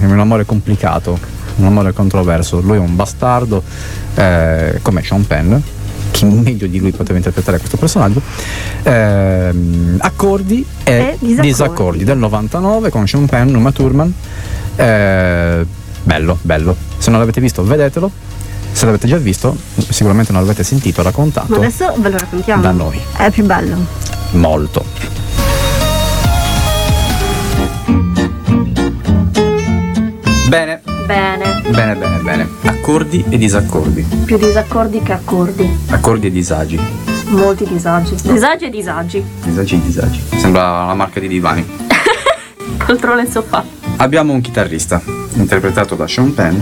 è un amore complicato, un amore controverso. Lui è un bastardo, eh, come Sean Penn. Chi meglio di lui poteva interpretare questo personaggio? Ehm, accordi e, E disaccordi. disaccordi. del 99 con Sean Penn, Uma Thurman. Eh, bello, bello. Se non l'avete visto, vedetelo. Se l'avete già visto, sicuramente non l'avete sentito raccontato Ma adesso ve lo raccontiamo. da noi. È più bello. Molto. Bene, Bene, bene, bene, bene. Accordi e disaccordi. più disaccordi che accordi. Accordi e disagi. Molti disagi. Disagi e disagi. Disagi e disagi. Sembra la marca di divani. Controlla il sofà. Abbiamo un chitarrista, interpretato da Sean Penn,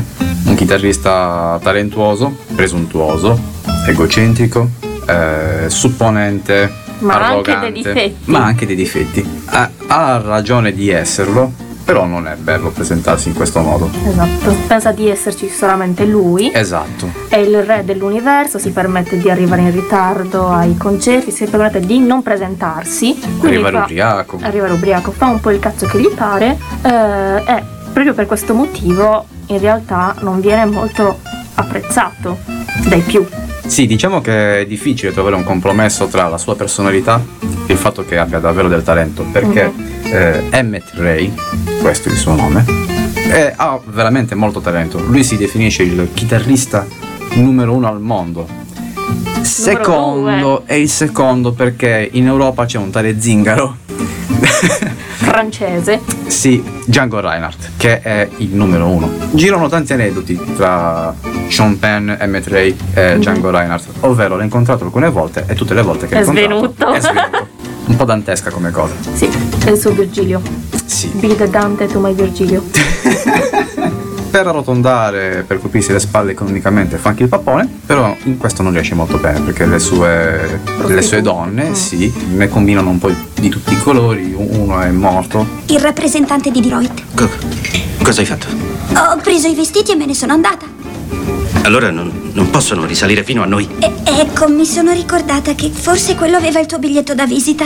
un chitarrista talentuoso, presuntuoso, egocentrico, eh, supponente, Ma anche dei difetti. ma anche dei difetti. Ha, ha ragione di esserlo, però non è bello presentarsi in questo modo. Esatto. Pensa di esserci solamente lui. Esatto. È il re dell'universo, si permette di arrivare in ritardo ai concerti, si permette di non presentarsi. quindi Arrivare fa- ubriaco. Arrivare ubriaco, fa un po' il cazzo che gli pare. eh, e proprio per questo motivo in realtà non viene molto apprezzato dai più. Sì, diciamo che è difficile trovare un compromesso tra la sua personalità fatto che abbia davvero del talento, perché eh, Emmett Ray, questo è il suo nome, è- ha veramente molto talento. Lui si definisce il chitarrista numero uno al mondo. Secondo, è il secondo perché in Europa c'è un tale zingaro, Francese. sì, Django Reinhardt, che è il numero uno. Girano tanti aneddoti tra Sean Penn, Emmett Ray e Django Reinhardt, ovvero l'ho incontrato alcune volte e tutte le volte che l'ho incontrato svenuto. è svenuto. Un po' dantesca come cosa. Sì, è il suo Virgilio. Sì. Be the Dante to my Virgilio. Per arrotondare, per colpirsi le spalle economicamente fa anche il papone, però in questo non riesce molto bene perché le sue, le sue donne, sì, ne combinano un po' di tutti i colori, uno è morto. Il rappresentante di Deloitte. Cosa hai fatto? Ho preso i vestiti e me ne sono andata. Allora non, non possono risalire fino a noi. E- ecco, mi sono ricordata che forse quello aveva il tuo biglietto da visita.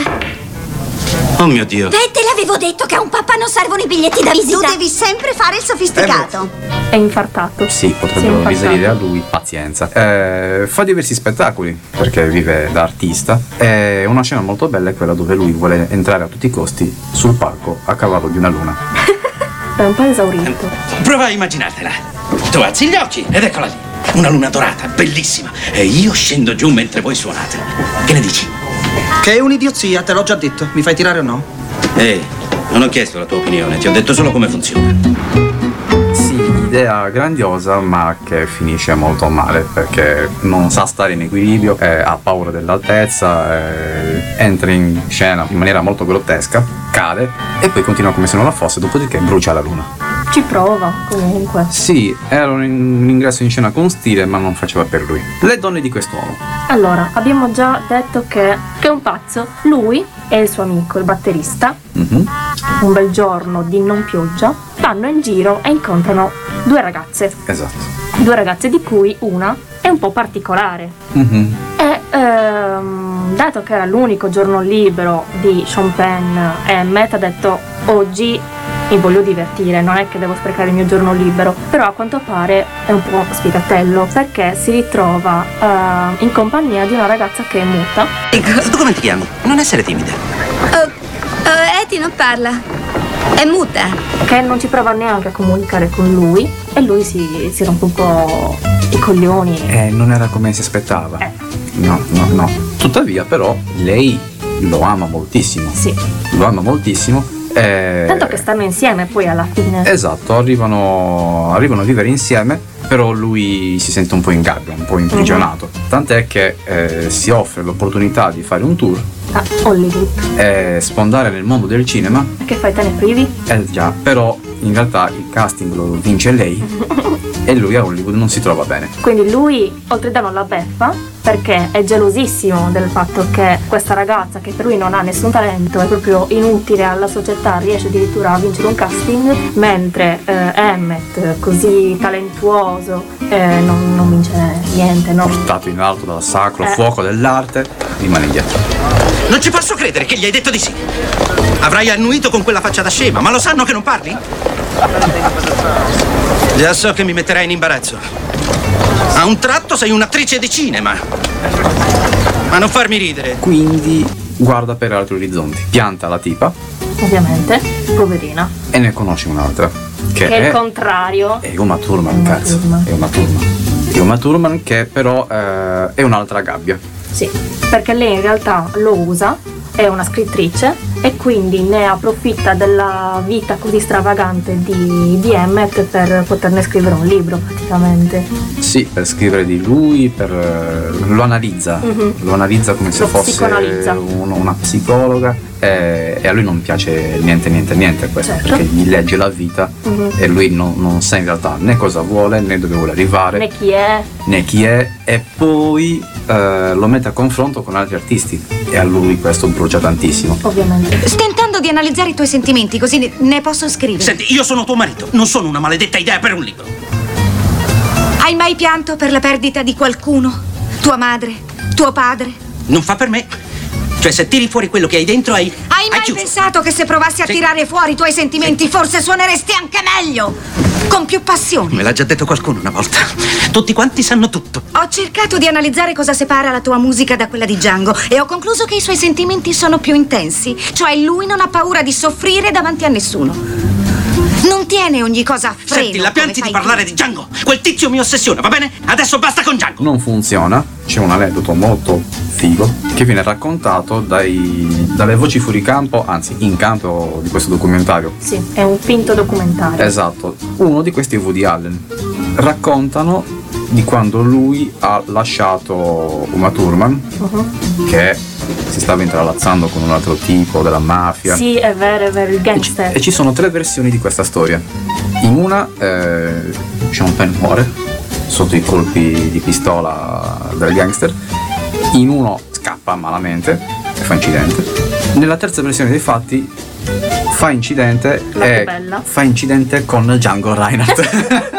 Oh mio Dio. Beh, te l'avevo detto che a un papà non servono i biglietti da visita. Tu devi sempre fare il sofisticato. È infartato. Sì, potrebbero risalire a lui, pazienza. Eh, fa diversi spettacoli perché vive da artista. E una scena molto bella è quella dove lui vuole entrare a tutti i costi sul palco a cavallo di una luna. È un po' esaurito. Prova a immaginartela. Tu alzi gli occhi ed eccola lì. Una luna dorata, bellissima. E io scendo giù mentre voi suonate. Che ne dici? Che è un'idiozia, te l'ho già detto. Mi fai tirare o no? Ehi, non ho chiesto la tua opinione, ti ho detto solo come funziona. Sì, idea grandiosa ma che finisce molto male perché non sa stare in equilibrio, eh, ha paura dell'altezza, eh, entra in scena in maniera molto grottesca, cade e poi continua come se non la fosse, dopodiché brucia la luna. Ci prova comunque. Sì, era un, ingresso in scena con stile ma non faceva per lui. Le donne di quest'uomo. Allora, abbiamo già detto che, che è un pazzo. Lui e il suo amico, il batterista, Mhm. un bel giorno di non pioggia, vanno in giro e incontrano due ragazze. Esatto. Due ragazze di cui una è un po' particolare. Mhm. E ehm, dato che era l'unico giorno libero di Sean Penn e Matt ha detto oggi mi voglio divertire, non è che devo sprecare il mio giorno libero, però a quanto pare è un po' sfigatello perché si ritrova eh, in compagnia di una ragazza che è muta. Tu come ti chiami? Non essere timida. Oh, oh, Eti non parla. È muta. Che non ci prova neanche a comunicare con lui e lui si, si rompe un po' i coglioni. Eh, non era come si aspettava. No, no, no. Tuttavia, però, lei lo ama moltissimo. Sì. Lo ama moltissimo Eh, Tanto che stanno insieme poi alla fine. Esatto, arrivano, arrivano a vivere insieme, però lui si sente un po' in gabbia, un po' imprigionato. Tant'è che eh, si offre l'opportunità di fare un tour Ah, Hollywood. e sfondare nel mondo del cinema. E che fai, te ne privi? Eh già, però in realtà il casting lo vince lei e lui a Hollywood non si trova bene. Quindi lui, oltre da non la beffa, perché è gelosissimo del fatto che questa ragazza, che per lui non ha nessun talento, è proprio inutile alla società, riesce addirittura a vincere un casting, mentre eh, Emmett, così talentuoso, eh, non, non vince niente, no? Portato in alto dal sacro Eh. fuoco dell'arte, rimane indietro. Non ci posso credere che gli hai detto di sì. Avrai annuito con quella faccia da scema, ma lo sanno che non parli? Già so che mi metterai in imbarazzo. A un tratto sei un'attrice di cinema. Ma non farmi ridere. Quindi guarda per altri orizzonti, pianta la tipa Ovviamente, poverina. e ne conosce un'altra. Che, Che è il è, contrario. è Uma Thurman, cazzo. È Uma Thurman. È Uma Thurman che però eh, è un'altra gabbia. Sì, perché lei in realtà lo usa, è una scrittrice e quindi ne approfitta della vita così stravagante di, di Emmett per poterne scrivere un libro praticamente. Sì, per scrivere di lui, per, eh, lo analizza, Mhm. lo analizza come se Lo fosse uno- una psicologa e, e a lui non piace niente, niente, niente questo, Certo. perché gli legge la vita Mhm. e lui non, non sa in realtà né cosa vuole né dove vuole arrivare Né chi è? né chi è e poi eh, lo mette a confronto con altri artisti e a lui questo brucia tantissimo. Ovviamente. Tentando di analizzare i tuoi sentimenti, così ne- ne posso scrivere. Senti, io sono tuo marito, non sono una maledetta idea per un libro. Hai mai pianto per la perdita di qualcuno? Tua madre? Tuo padre? Non fa per me. Cioè, se tiri fuori quello che hai dentro, hai. Hai mai pensato che se provassi a Sì. tirare fuori i tuoi sentimenti forse suoneresti anche meglio? Con più passione. Me l'ha già detto qualcuno una volta. Tutti quanti sanno tutto. Ho cercato di analizzare cosa separa la tua musica da quella di Django e ho concluso che i suoi sentimenti sono più intensi, cioè lui non ha paura di soffrire davanti a nessuno. Non tiene ogni cosa a freno. Senti, la pianti di parlare di Django. Quel tizio mi ossessiona, va bene? Adesso basta con Django. Non funziona, c'è un aneddoto molto figo che viene raccontato dai- dalle voci fuori campo, anzi in campo di questo documentario. Sì, è un finto documentario. Esatto, uno di questi Woody Allen. Raccontano di quando lui ha lasciato Uma Thurman, Mhm. che si stava intralazzando con un altro tipo della mafia. Sì, è vero, è vero, il gangster. E ci sono tre versioni di questa storia. In una eh, Sean Penn muore sotto i colpi di pistola del gangster, in uno scappa malamente e fa incidente. Nella terza versione dei fatti fa incidente e fa incidente con Django Reinhardt.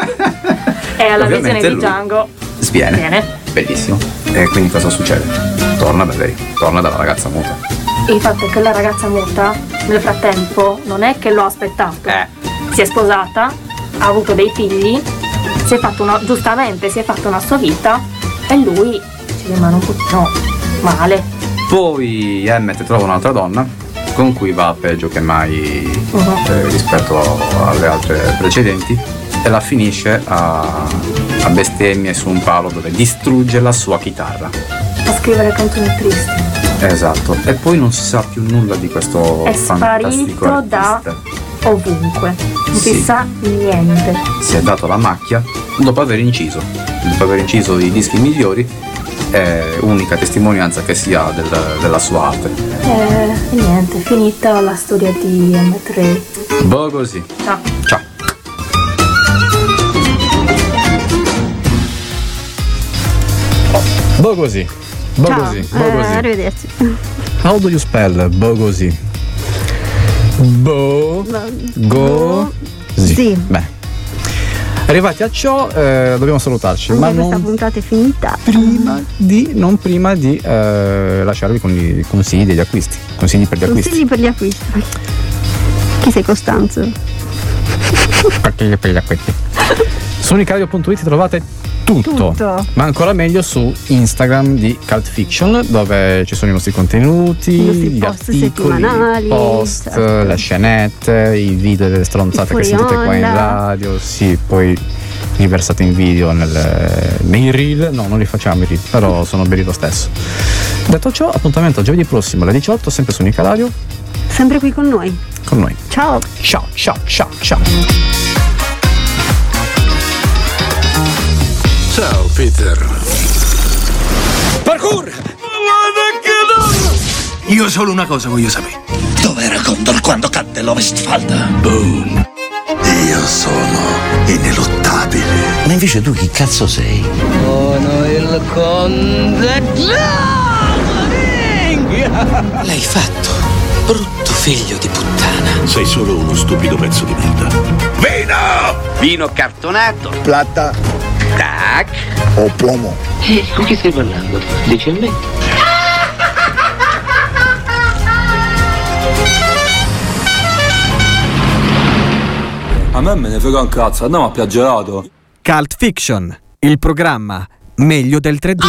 E alla visione di Django Sviene. viene. Bellissimo. E quindi cosa succede? Torna da lei, torna dalla ragazza muta. Il fatto è che la ragazza muta, nel frattempo, non è che l'ho aspettato. Eh. Si è sposata, ha avuto dei figli, si è fatto una, giustamente si è fatta una sua vita e lui ci rimane un pochino male. Poi Emmet trova un'altra donna con cui va peggio che mai Uh-huh. eh, rispetto alle altre precedenti e la finisce a, a bestemmie su un palo dove distrugge la sua chitarra. A scrivere canzoni tristi. Esatto. E poi non si sa più nulla di questo È fantastico sparito da artista. ovunque. Non si Sì. sa niente. Si è dato la macchia dopo aver inciso. Dopo aver inciso i dischi migliori è unica testimonianza che si ha del- della sua arte. E niente, finita la storia di M3. Boh così. Ciao. Ciao. Bogosi. Bogosi. Ciao, eh, Bogosi. arrivederci. How do you spell Bogosi? Bo. Go. Sì. Beh. Arrivati a ciò, eh, dobbiamo salutarci, ma Anche questa non puntata è finita. prima di, non prima di eh, lasciarvi con i consigli degli acquisti. Consigli per gli acquisti. Consigli per gli acquisti. Chi sei Costanzo? Consigli per gli acquisti. Su unicaradio.it trovate tutto, Tutto. ma ancora meglio su Instagram di Cult Fiction, dove ci sono i nostri contenuti, I nostri gli post articoli, settimanali, i post, certo. le scenette, i video delle stronzate che sentite qua in radio, sì, poi riversate in video nel- nei reel, no non li facciamo i reel, però sono belli lo stesso. Detto ciò, appuntamento a giovedì prossimo alle 18, sempre su Radio. Sempre qui con noi. con noi. Ciao. Ciao, ciao, ciao, ciao. Ciao Peter. Parkour! Io solo una cosa voglio sapere. Dov'era Condor quando cadde l'Ovestfalda? Boom. Io sono ineluttabile. Ma invece tu chi cazzo sei? Sono il conte L'hai fatto, brutto figlio di puttana. Sei solo uno stupido pezzo di merda. Vino! Vino cartonato. Plata Tac. o plomo. E con chi stai parlando? Dici a me? A me me ne frega un cazzo, andiamo a piaggerato. Cult Fiction, il programma meglio del 3D.